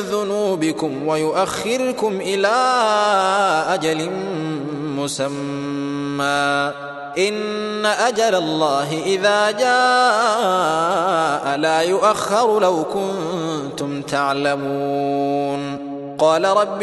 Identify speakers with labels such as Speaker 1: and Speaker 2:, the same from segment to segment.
Speaker 1: ذنوبكم ويؤخركم إلى أجل مسمى. إن أجل الله إذا جاء لا يؤخر لو كنتم تعلمون. قال رب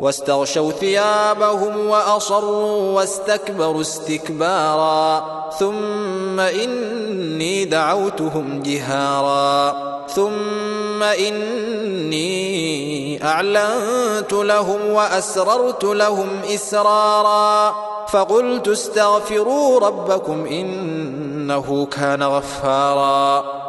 Speaker 1: واستغشوا ثيابهم وأصروا واستكبروا استكبارا ثم إني دعوتهم جهارا ثم إني أعلنت لهم وأسررت لهم إسرارا فقلت استغفروا ربكم إنه كان غفارا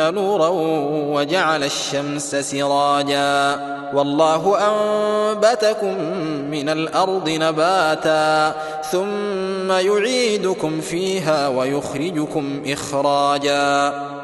Speaker 1: نورا وجعل الشمس سراجا والله أنبتكم من الأرض نباتا ثم يعيدكم فيها ويخرجكم إخراجا